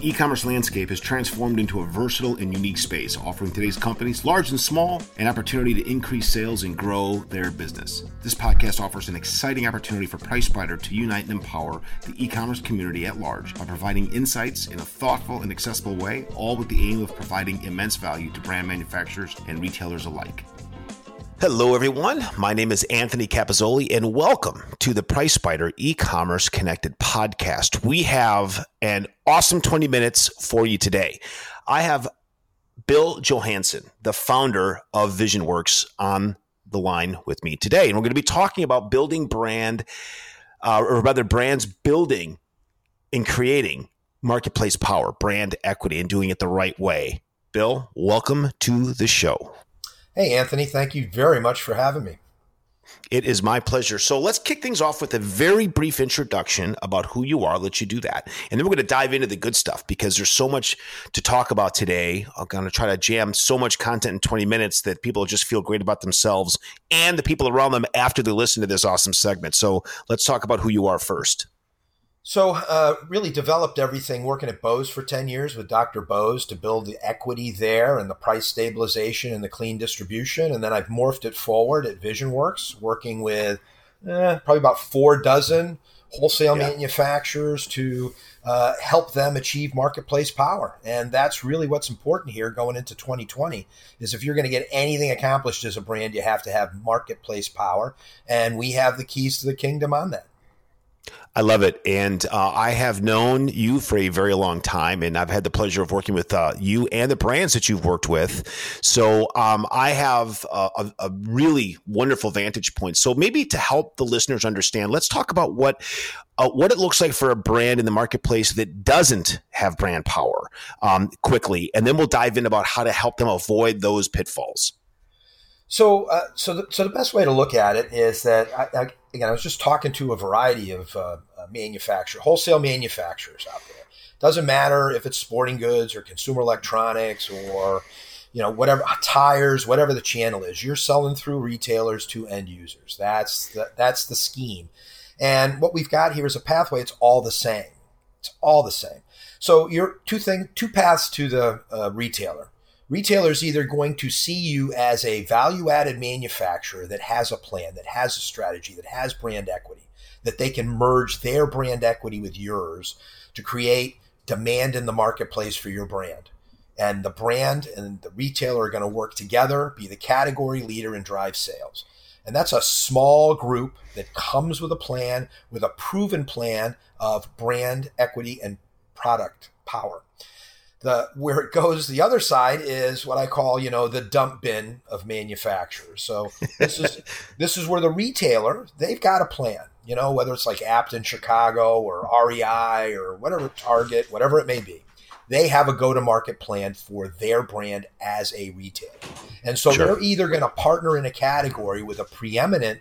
The e commerce landscape has transformed into a versatile and unique space, offering today's companies, large and small, an opportunity to increase sales and grow their business. This podcast offers an exciting opportunity for PriceSpider to unite and empower the e commerce community at large by providing insights in a thoughtful and accessible way, all with the aim of providing immense value to brand manufacturers and retailers alike. Hello, everyone. My name is Anthony Capozzolli, and welcome to the PriceSpider e-commerce connected podcast. We have an awesome 20 minutes for you today. I have Bill Johannesen, the founder of Vision Werks, on the line with me today, and we're going to be talking about building brand, uh, or rather, brands building and creating marketplace power, brand equity, and doing it the right way. Bill, welcome to the show. Hey, Anthony, thank you very much for having me. It is my pleasure. So let's kick things off with a very brief introduction about who you are. let you do that. And then we're going to dive into the good stuff because there's so much to talk about today. I'm going to try to jam so much content in 20 minutes that people just feel great about themselves and the people around them after they listen to this awesome segment. So let's talk about who you are first. So, uh, really developed everything working at Bose for 10 years with Dr. Bose to build the equity there and the price stabilization and the clean distribution. And then I've morphed it forward at Vision Werks, working with eh, probably about four dozen wholesale yeah. manufacturers to uh, help them achieve marketplace power. And that's really what's important here going into 2020 is if you're going to get anything accomplished as a brand, you have to have marketplace power. And we have the keys to the kingdom on that. I love it. And uh, I have known you for a very long time, and I've had the pleasure of working with uh, you and the brands that you've worked with. So um, I have a, a, really wonderful vantage point. So maybe to help the listeners understand, let's talk about what. Uh, what it looks like for a brand in the marketplace that doesn't have brand power um, quickly, and then we'll dive in about how to help them avoid those pitfalls. So, uh, so, the, so the best way to look at it is that I, I, again, I was just talking to a variety of uh, uh, manufacturers, wholesale manufacturers out there. Doesn't matter if it's sporting goods or consumer electronics or you know whatever tires, whatever the channel is. You're selling through retailers to end users. That's the, that's the scheme. And what we've got here is a pathway. It's all the same. It's all the same. So you're two thing, two paths to the uh, retailer retailers either going to see you as a value added manufacturer that has a plan, that has a strategy, that has brand equity, that they can merge their brand equity with yours to create demand in the marketplace for your brand. And the brand and the retailer are going to work together, be the category leader, and drive sales. And that's a small group that comes with a plan, with a proven plan of brand equity and product power the where it goes the other side is what I call you know the dump bin of manufacturers. So this is this is where the retailer they've got a plan. You know whether it's like Abt in Chicago or REI or whatever Target whatever it may be, they have a go to market plan for their brand as a retailer, and so sure. they're either going to partner in a category with a preeminent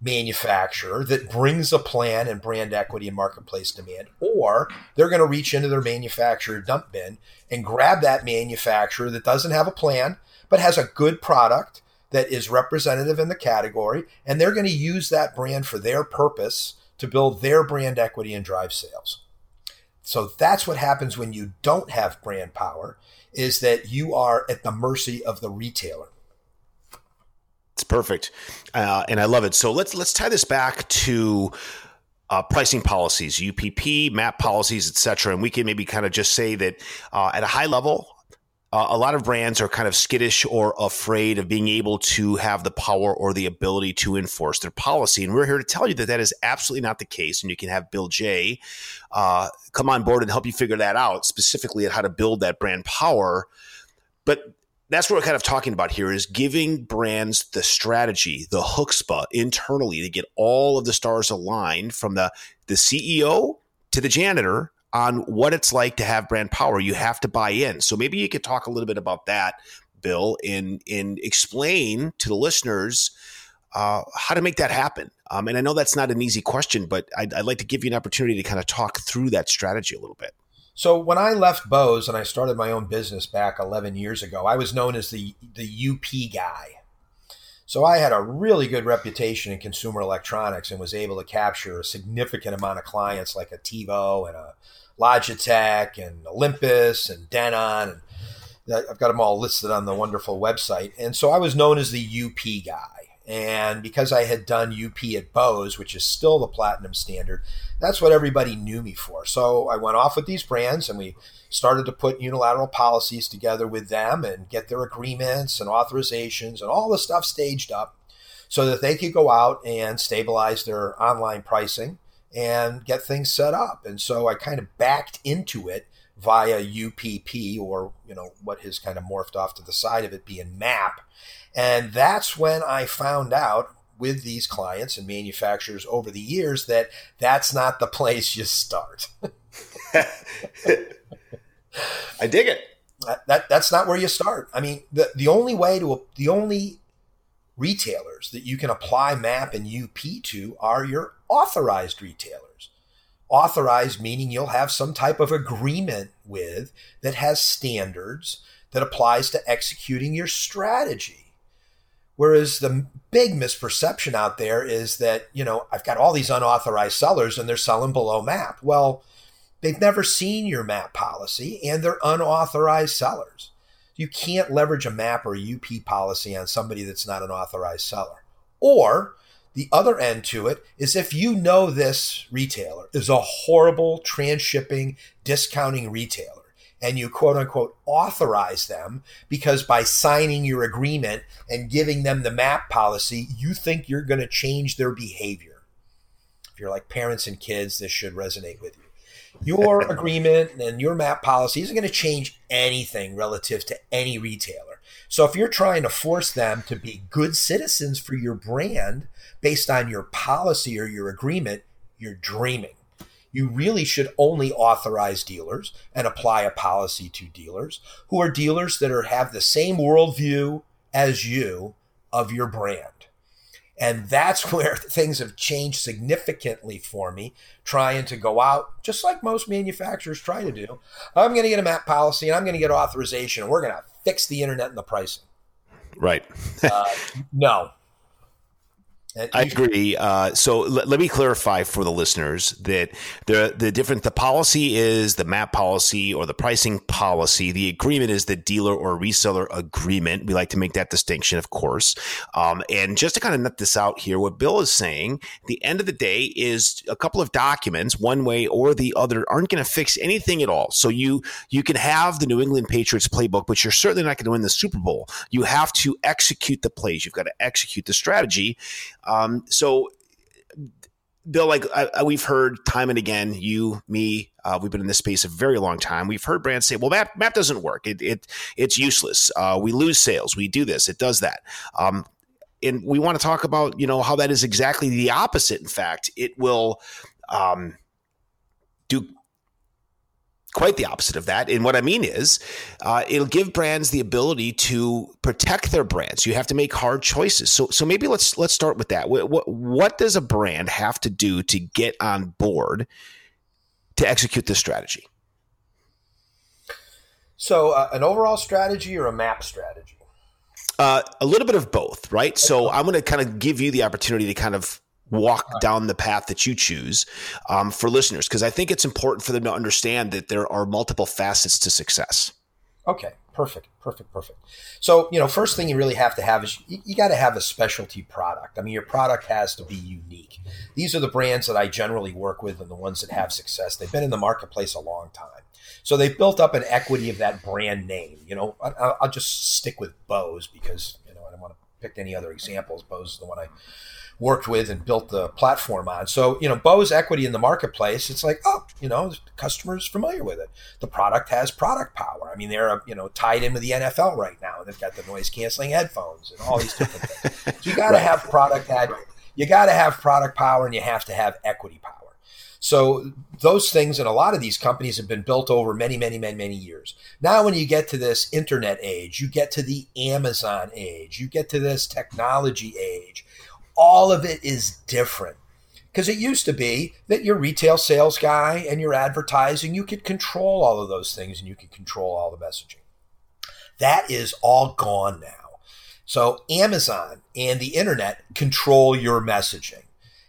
manufacturer that brings a plan and brand equity and marketplace demand, or they're going to reach into their manufacturer dump bin and grab that manufacturer that doesn't have a plan but has a good product that is representative in the category, and they're going to use that brand for their purpose to build their brand equity and drive sales. So that's what happens when you don't have brand power is that you are at the mercy of the retailer. Perfect, uh, and I love it. So let's let's tie this back to uh, pricing policies, UPP, MAP policies, etc. And we can maybe kind of just say that uh, at a high level, uh, a lot of brands are kind of skittish or afraid of being able to have the power or the ability to enforce their policy. And we're here to tell you that that is absolutely not the case. And you can have Bill J uh, come on board and help you figure that out, specifically at how to build that brand power. But that's what we're kind of talking about here is giving brands the strategy, the chutzpah internally to get all of the stars aligned from the, the CEO to the janitor on what it's like to have brand power. You have to buy in. So maybe you could talk a little bit about that, Bill, and, and explain to the listeners uh, how to make that happen. Um, and I know that's not an easy question, but I'd, I'd like to give you an opportunity to kind of talk through that strategy a little bit. So when I left Bose and I started my own business back 11 years ago, I was known as the the UP guy. So I had a really good reputation in consumer electronics and was able to capture a significant amount of clients like a TiVo and a Logitech and Olympus and Denon. And I've got them all listed on the wonderful website. And so I was known as the UP guy. And because I had done UP at Bose, which is still the platinum standard, that's what everybody knew me for. So I went off with these brands and we started to put unilateral policies together with them and get their agreements and authorizations and all the stuff staged up so that they could go out and stabilize their online pricing and get things set up. And so I kind of backed into it via UPP or, you know, what has kind of morphed off to the side of it being MAP. And that's when I found out with these clients and manufacturers over the years that that's not the place you start. I dig it. That, that, that's not where you start. I mean, the the only way to the only retailers that you can apply MAP and UP to are your authorized retailers. Authorized meaning you'll have some type of agreement with that has standards that applies to executing your strategy. Whereas the big misperception out there is that, you know, I've got all these unauthorized sellers and they're selling below MAP. Well, They've never seen your MAP policy and they're unauthorized sellers. You can't leverage a MAP or a UP policy on somebody that's not an authorized seller. Or the other end to it is if you know this retailer is a horrible transshipping, discounting retailer, and you quote unquote authorize them because by signing your agreement and giving them the MAP policy, you think you're going to change their behavior. If you're like parents and kids, this should resonate with you your agreement and your map policy isn't going to change anything relative to any retailer. So if you're trying to force them to be good citizens for your brand based on your policy or your agreement, you're dreaming. You really should only authorize dealers and apply a policy to dealers who are dealers that are have the same worldview as you of your brand. And that's where things have changed significantly for me, trying to go out, just like most manufacturers try to do. I'm going to get a map policy and I'm going to get authorization, and we're going to fix the internet and the pricing. Right. uh, no, I agree. Uh, so l- let me clarify for the listeners that the the different the policy is the map policy or the pricing policy. The agreement is the dealer or reseller agreement. We like to make that distinction, of course. Um, and just to kind of nut this out here, what Bill is saying, the end of the day is a couple of documents, one way or the other, aren't going to fix anything at all. So you you can have the New England Patriots playbook, but you're certainly not going to win the Super Bowl. You have to execute the plays. You've got to execute the strategy. Um, so, Bill, like I, we've heard time and again, you, me, uh, we've been in this space a very long time. We've heard brands say, "Well, map map doesn't work. It, it it's useless. Uh, we lose sales. We do this. It does that." Um, and we want to talk about you know how that is exactly the opposite. In fact, it will um, do quite the opposite of that. And what I mean is, uh, it'll give brands the ability to protect their brands. You have to make hard choices. So, so maybe let's let's start with that. What, what, what does a brand have to do to get on board to execute this strategy? So, uh, an overall strategy or a map strategy? Uh, a little bit of both, right? So, I'm going to kind of give you the opportunity to kind of walk down the path that you choose um, for listeners because I think it's important for them to understand that there are multiple facets to success. Okay, perfect, perfect, perfect. So, you know, first thing you really have to have is you, you got to have a specialty product. I mean, your product has to be unique. These are the brands that I generally work with and the ones that have success. They've been in the marketplace a long time. So they've built up an equity of that brand name. You know, I, will just stick with Bose because, you know, I don't want to pick any other examples. Bose is the one I worked with and built the platform on. So, you know, Bose equity in the marketplace, it's like, oh, you know, customers familiar with it. The product has product power. I mean, they're, you know, tied in with the NFL right now. They've got the noise canceling headphones and all these different things. So you got to right. have product had, you got to have product power and you have to have equity power. So those things and a lot of these companies have been built over many, many, many, many years. Now, when you get to this internet age, you get to the Amazon age, you get to this technology age, all of it is different. Because it used to be that your retail sales guy and your advertising, you could control all of those things and you could control all the messaging. That is all gone now. So Amazon and the internet control your messaging.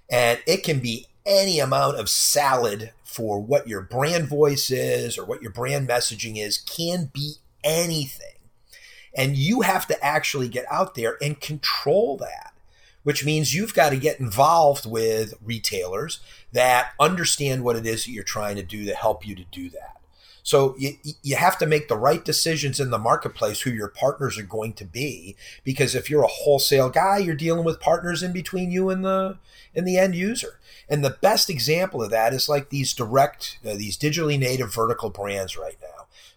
And it can be any amount of salad for what your brand voice is or what your brand messaging is, can be anything. And you have to actually get out there and control that, which means you've got to get involved with retailers that understand what it is that you're trying to do to help you to do that. So you, you have to make the right decisions in the marketplace who your partners are going to be because if you're a wholesale guy, you're dealing with partners in between you and the and the end user. And the best example of that is like these direct uh, these digitally native vertical brands right now.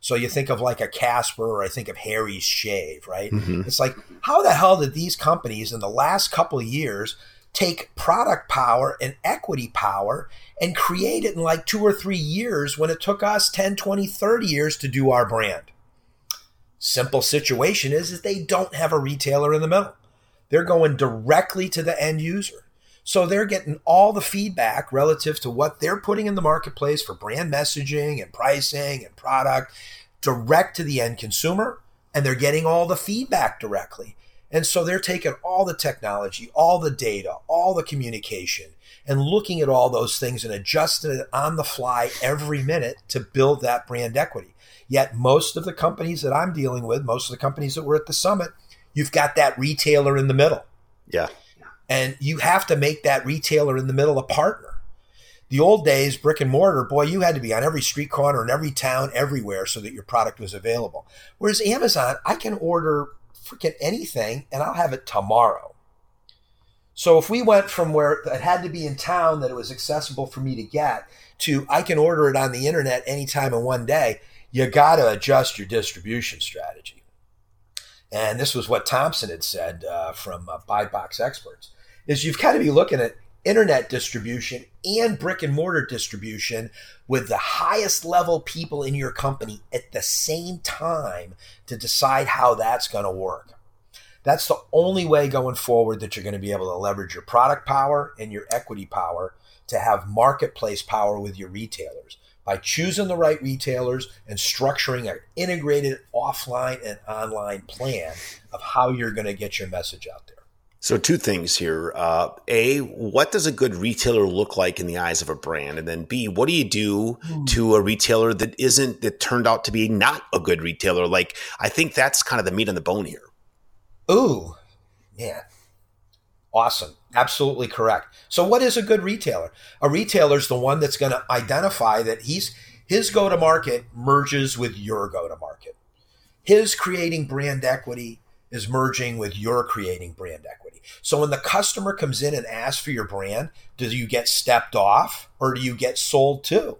So you think of like a Casper or I think of Harry's Shave, right? Mm-hmm. It's like how the hell did these companies in the last couple of years take product power and equity power and create it in like two or three years when it took us 10, 20, 30 years to do our brand. Simple situation is, is they don't have a retailer in the middle. They're going directly to the end user. So they're getting all the feedback relative to what they're putting in the marketplace for brand messaging and pricing and product direct to the end consumer. And they're getting all the feedback directly. And so they're taking all the technology, all the data, all the communication, and looking at all those things and adjusting it on the fly every minute to build that brand equity. Yet most of the companies that I'm dealing with, most of the companies that were at the summit, you've got that retailer in the middle. Yeah. And you have to make that retailer in the middle a partner. The old days, brick and mortar, boy, you had to be on every street corner in every town, everywhere, so that your product was available. Whereas Amazon, I can order freaking anything and I'll have it tomorrow. So if we went from where it had to be in town that it was accessible for me to get to I can order it on the internet anytime in one day, you got to adjust your distribution strategy. And this was what Thomson had said uh, from uh, Buy Box Experts is you've got to be looking at internet distribution and brick and mortar distribution with the highest level people in your company at the same time to decide how that's going to work. That's the only way going forward that you're going to be able to leverage your product power and your equity power to have marketplace power with your retailers by choosing the right retailers and structuring an integrated offline and online plan of how you're going to get your message out there. So, two things here. Uh, a, what does a good retailer look like in the eyes of a brand? And then B, what do you do mm. to a retailer that isn't, that turned out to be not a good retailer? Like, I think that's kind of the meat on the bone here. Ooh, yeah. Awesome. Absolutely correct. So, what is a good retailer? A retailer is the one that's going to identify that he's his go to market merges with your go to market. His creating brand equity is merging with your creating brand equity. So when the customer comes in and asks for your brand, do you get stepped off or do you get sold to?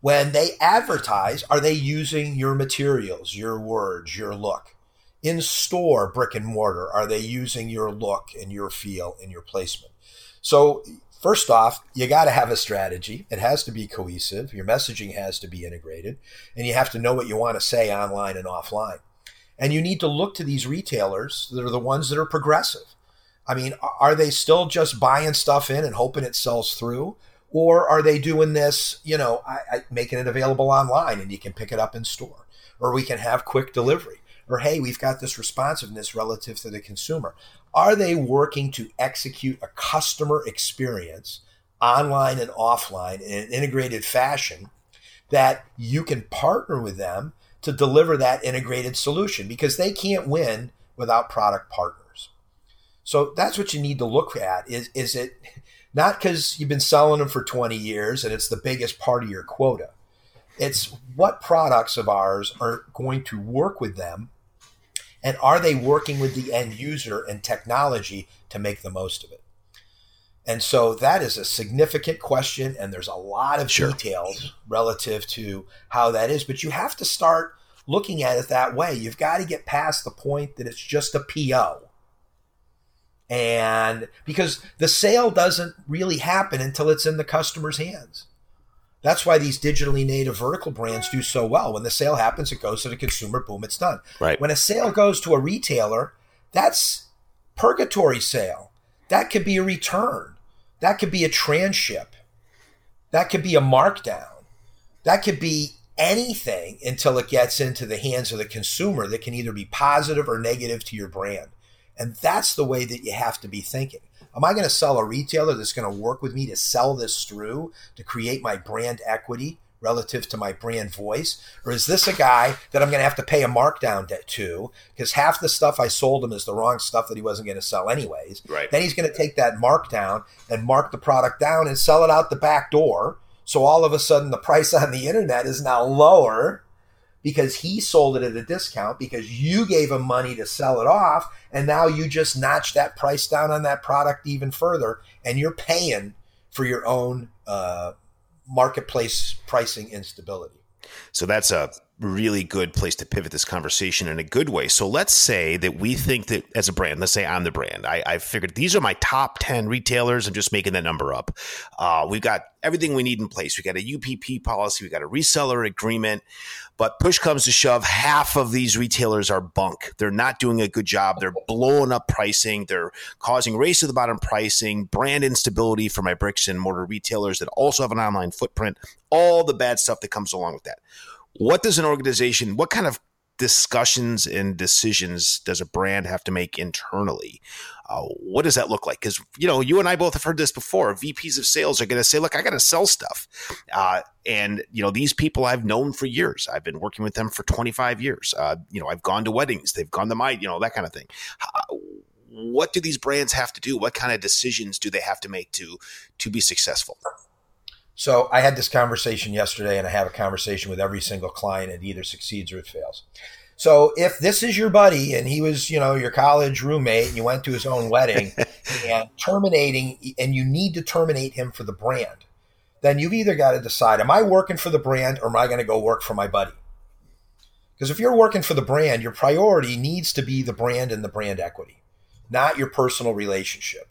When they advertise, are they using your materials, your words, your look? In store, brick and mortar, are they using your look and your feel and your placement? So First off, you got to have a strategy. It has to be cohesive. Your messaging has to be integrated, and you have to know what you want to say online and offline. And you need to look to these retailers that are the ones that are progressive. I mean, are they still just buying stuff in and hoping it sells through? Or are they doing this, you know, I, I, making it available online and you can pick it up in store? Or we can have quick delivery? Or hey, we've got this responsiveness relative to the consumer. Are they working to execute a customer experience online and offline in an integrated fashion that you can partner with them to deliver that integrated solution because they can't win without product partners. So that's what you need to look at is is it not because you've been selling them for 20 years and it's the biggest part of your quota. It's what products of ours are going to work with them and are they working with the end user and technology to make the most of it? And so that is a significant question, and there's a lot of sure. details relative to how that is. But you have to start looking at it that way. You've got to get past the point that it's just a PO. And because the sale doesn't really happen until it's in the customer's hands. That's why these digitally native vertical brands do so well. When the sale happens, it goes to the consumer, boom, it's done. Right. When a sale goes to a retailer, that's purgatory sale. That could be a return. That could be a transship. That could be a markdown. That could be anything until it gets into the hands of the consumer that can either be positive or negative to your brand. And that's the way that you have to be thinking. Am I going to sell a retailer that's going to work with me to sell this through to create my brand equity relative to my brand voice? Or is this a guy that I'm going to have to pay a markdown to because half the stuff I sold him is the wrong stuff that he wasn't going to sell anyways? Right. Then he's going to take that markdown and mark the product down and sell it out the back door. So all of a sudden the price on the internet is now lower because he sold it at a discount because you gave him money to sell it off and now you just notch that price down on that product even further and you're paying for your own uh, marketplace pricing instability. So that's a really good place to pivot this conversation in a good way. So let's say that we think that as a brand, let's say I'm the brand. I, I figured these are my top 10 retailers. I'm just making that number up. Uh, we've got everything we need in place. We got a UPP policy, we got a reseller agreement. But push comes to shove, half of these retailers are bunk. They're not doing a good job. They're blowing up pricing. They're causing race to the bottom pricing, brand instability for my bricks and mortar retailers that also have an online footprint, all the bad stuff that comes along with that. What does an organization, what kind of discussions and decisions does a brand have to make internally? Uh, what does that look like? Because you know, you and I both have heard this before. VPs of sales are going to say, "Look, I got to sell stuff," uh, and you know, these people I've known for years. I've been working with them for 25 years. Uh, you know, I've gone to weddings, they've gone to my, you know, that kind of thing. what do these brands have to do? What kind of decisions do they have to make to to be successful? So I had this conversation yesterday, and I have a conversation with every single client. It either succeeds or it fails. So if this is your buddy and he was, you know, your college roommate and you went to his own wedding and terminating and you need to terminate him for the brand, then you've either got to decide, am I working for the brand or am I going to go work for my buddy? Because if you're working for the brand, your priority needs to be the brand and the brand equity, not your personal relationship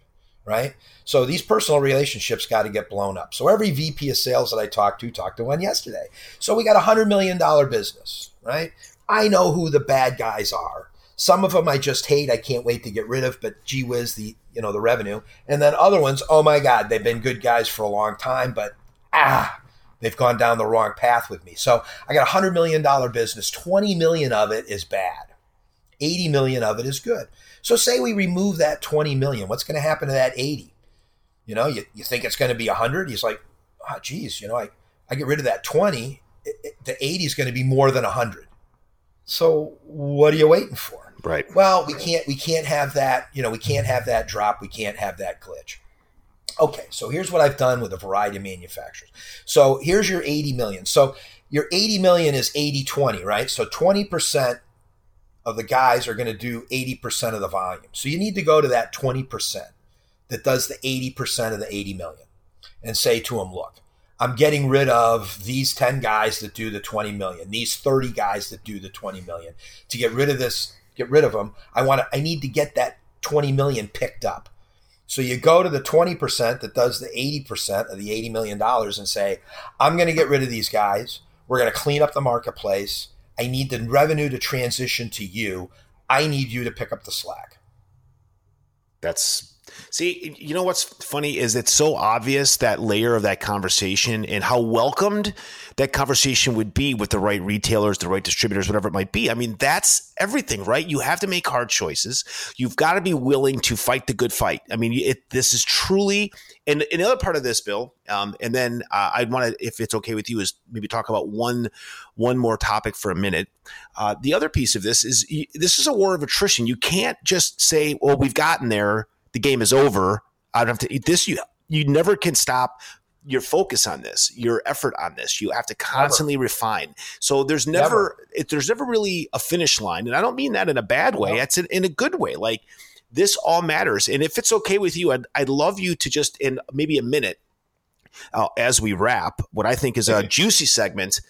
right? So these personal relationships got to get blown up. So every VP of sales that I talked to talked to one yesterday. So we got a hundred million dollar business, right? I know who the bad guys are. Some of them I just hate. I can't wait to get rid of, but gee whiz, the you know the revenue. And then other ones, oh my god, they've been good guys for a long time, but ah, they've gone down the wrong path with me. So I got a hundred million dollar business. Twenty million of it is bad. Eighty million of it is good. So say we remove that 20 million, what's going to happen to that 80? You know, you, you think it's going to be 100? He's like, oh, geez, you know, I, I get rid of that 20, it, it, the 80 is going to be more than 100. So what are you waiting for? Right. Well, we can't we can't have that, you know, we can't have that drop, we can't have that glitch. Okay, so here's what I've done with a variety of manufacturers. So here's your 80 million. So your 80 million is 80 20, right? So 20% of the guys are going to do 80% of the volume. So you need to go to that 20% that does the 80% of the 80 million and say to them, look, I'm getting rid of these 10 guys that do the 20 million, these 30 guys that do the 20 million. To get rid of this, get rid of them, I want to I need to get that 20 million picked up. So you go to the 20% that does the 80% of the 80 million dollars and say, I'm going to get rid of these guys. We're going to clean up the marketplace I need the revenue to transition to you. I need you to pick up the slack. That's See, you know what's funny is it's so obvious that layer of that conversation and how welcomed that conversation would be with the right retailers, the right distributors, whatever it might be. I mean, that's everything, right? You have to make hard choices. You've got to be willing to fight the good fight. I mean, it, this is truly, and another part of this, Bill, um, and then uh, I'd want to, if it's okay with you, is maybe talk about one one more topic for a minute. Uh, the other piece of this is this is a war of attrition. You can't just say, "Well, we've gotten there." The game is over. I don't have to eat this. You you never can stop your focus on this, your effort on this. You have to constantly never. refine. So there's never, never. It, there's never really a finish line, and I don't mean that in a bad way. No. It's in, in a good way. Like this all matters, and if it's okay with you, I'd, I'd love you to just in maybe a minute uh, as we wrap what I think is a juicy segment.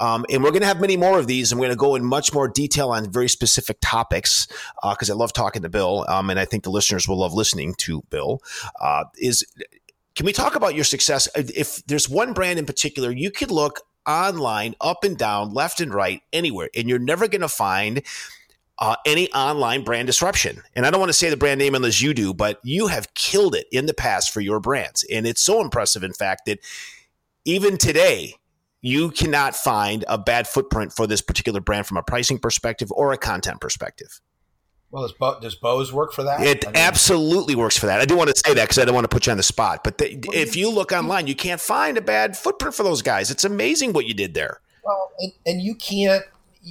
Um, and we're going to have many more of these, and we're going to go in much more detail on very specific topics because uh, I love talking to Bill, um, and I think the listeners will love listening to Bill. Uh, is can we talk about your success? If there's one brand in particular, you could look online, up and down, left and right, anywhere, and you're never going to find uh, any online brand disruption. And I don't want to say the brand name unless you do, but you have killed it in the past for your brands. And it's so impressive, in fact, that even today, you cannot find a bad footprint for this particular brand from a pricing perspective or a content perspective. Well, does, Bo- does Bose work for that? It I mean, absolutely works for that. I do want to say that because I don't want to put you on the spot. But the, if you look online, you can't find a bad footprint for those guys. It's amazing what you did there. Well, and, and you can't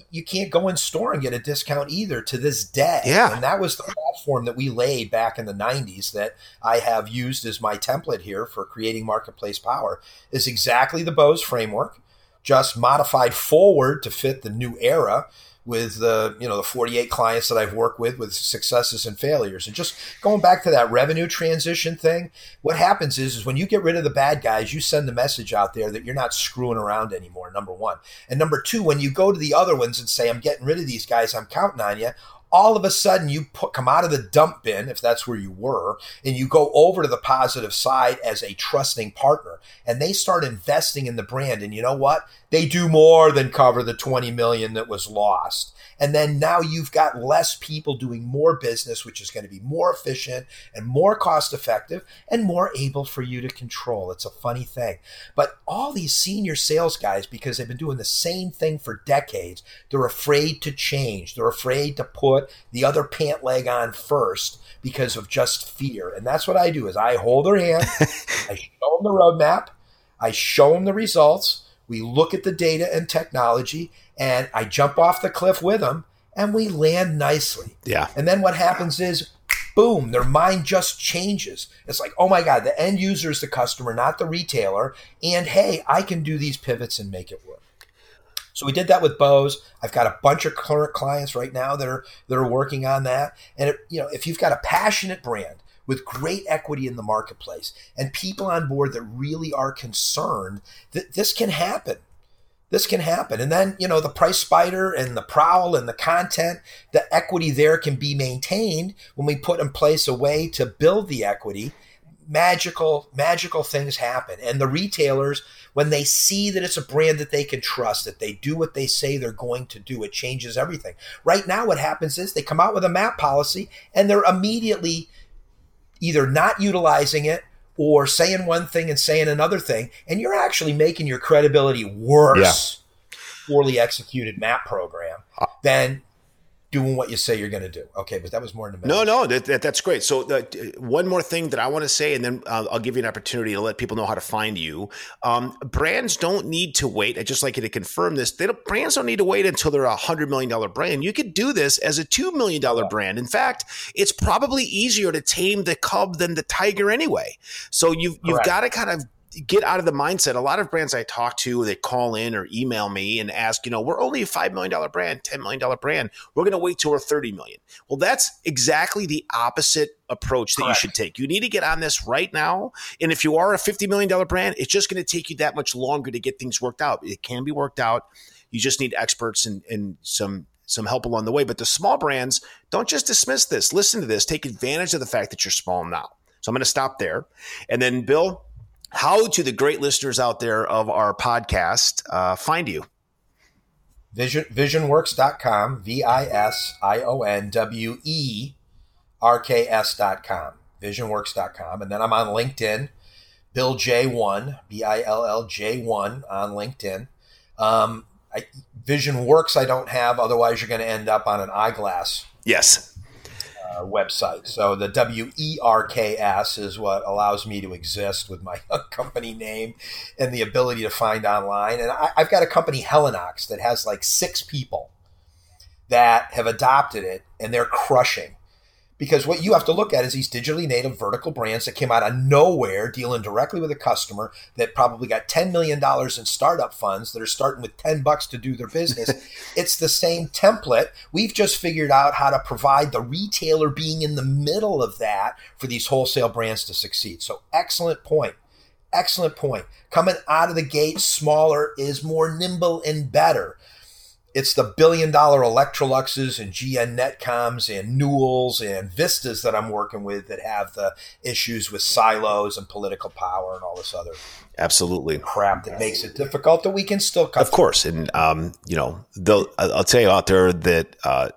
you can't go in store and get a discount either to this day. Yeah. And that was the platform that we laid back in the 90s that I have used as my template here for creating marketplace power is exactly the Bose framework, just modified forward to fit the new era with the you know the 48 clients that I've worked with with successes and failures. And just going back to that revenue transition thing what happens is is when you get rid of the bad guys you send the message out there that you're not screwing around anymore number 1 and number 2 when you go to the other ones and say I'm getting rid of these guys I'm counting on you all of a sudden you put, come out of the dump bin, if that's where you were, and you go over to the positive side as a trusting partner. And they start investing in the brand. And you know what? They do more than cover the 20 million that was lost. And then now you've got less people doing more business, which is going to be more efficient and more cost effective and more able for you to control. It's a funny thing. But all these senior sales guys, because they've been doing the same thing for decades, they're afraid to change. They're afraid to put the other pant leg on first because of just fear. And that's what I do is I hold their hand, I show them the roadmap, I show them the results. We look at the data and technology, and I jump off the cliff with them, and we land nicely. Yeah. And then what happens is, boom, their mind just changes. It's like, oh my God, the end user is the customer, not the retailer. And hey, I can do these pivots and make it work. So we did that with Bose. I've got a bunch of current clients right now that are that are working on that. And it, you know, if you've got a passionate brand with great equity in the marketplace and people on board that really are concerned that this can happen. This can happen. And then, you know, the PriceSpider and the prowl and the content, the equity there can be maintained when we put in place a way to build the equity. Magical, magical things happen. And the retailers, when they see that it's a brand that they can trust, that they do what they say they're going to do, it changes everything. Right now, what happens is they come out with a MAP policy and they're immediately either not utilizing it or saying one thing and saying another thing, and you're actually making your credibility worse. Yeah. Poorly executed MAP program uh, than doing what you say you're going to do. Okay, but that was more in the No, no, that, that, that's great. So the, one more thing that I want to say, and then uh, I'll give you an opportunity to let people know how to find you. Um, brands don't need to wait. I just like you to confirm this. They don't, brands don't need to wait until they're a hundred million dollar brand. You could do this as a two million dollar brand. In fact, it's probably easier to tame the cub than the tiger anyway. So you've you've got to kind of get out of the mindset. A lot of brands I talk to, they call in or email me and ask, you know, we're only a $5 million brand, $10 million brand. We're going to wait till we're 30 million. Well, that's exactly the opposite approach that Correct. you should take. You need to get on this right now. And if you are a $50 million brand, it's just going to take you that much longer to get things worked out. It can be worked out. You just need experts and, and some some help along the way. But the small brands, don't just dismiss this. Listen to this. Take advantage of the fact that you're small now. So I'm going to stop there. And then, Bill, how do the great listeners out there of our podcast uh, find you? Vision, visionwerks.com, V I S I O N W E R K S.com, visionwerks.com. And then I'm on LinkedIn, Bill J1, B I L L J1 on LinkedIn. Um, I, Vision Works, I don't have, otherwise, you're going to end up on an eyeglass. Yes uh, website. So the W E R K S is what allows me to exist with my company name and the ability to find online. And I, I've got a company, Helinox, that has like six people that have adopted it and they're crushing because what you have to look at is these digitally native vertical brands that came out of nowhere dealing directly with a customer that probably got $10 million in startup funds that are starting with 10 bucks to do their business. It's the same template. We've just figured out how to provide the retailer being in the middle of that for these wholesale brands to succeed. So excellent point. Excellent point. Coming out of the gate smaller is more nimble and better it's the billion dollar Electroluxes and GN Netcoms and Newells and Vistas that I'm working with that have the issues with silos and political power and all this other absolutely crap that makes it difficult that we can still cut. Of course, and um, you know, I'll tell you out there that uh,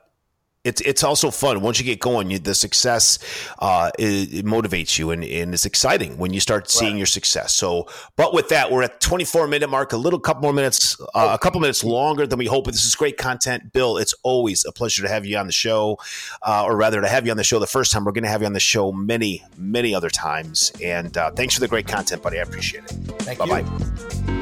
it's it's also fun once you get going. You, the success uh, it, it, motivates you, and, and it's exciting when you start seeing right. your success. So, but with that, we're at 24 minute mark, a little couple more minutes, uh, a couple minutes longer than we hope. But this is great content, Bill. It's always a pleasure to have you on the show, uh, or rather, to have you on the show the first time. We're going to have you on the show many, many other times. And uh, thanks for the great content, buddy. I appreciate it. Thank bye you. Bye bye.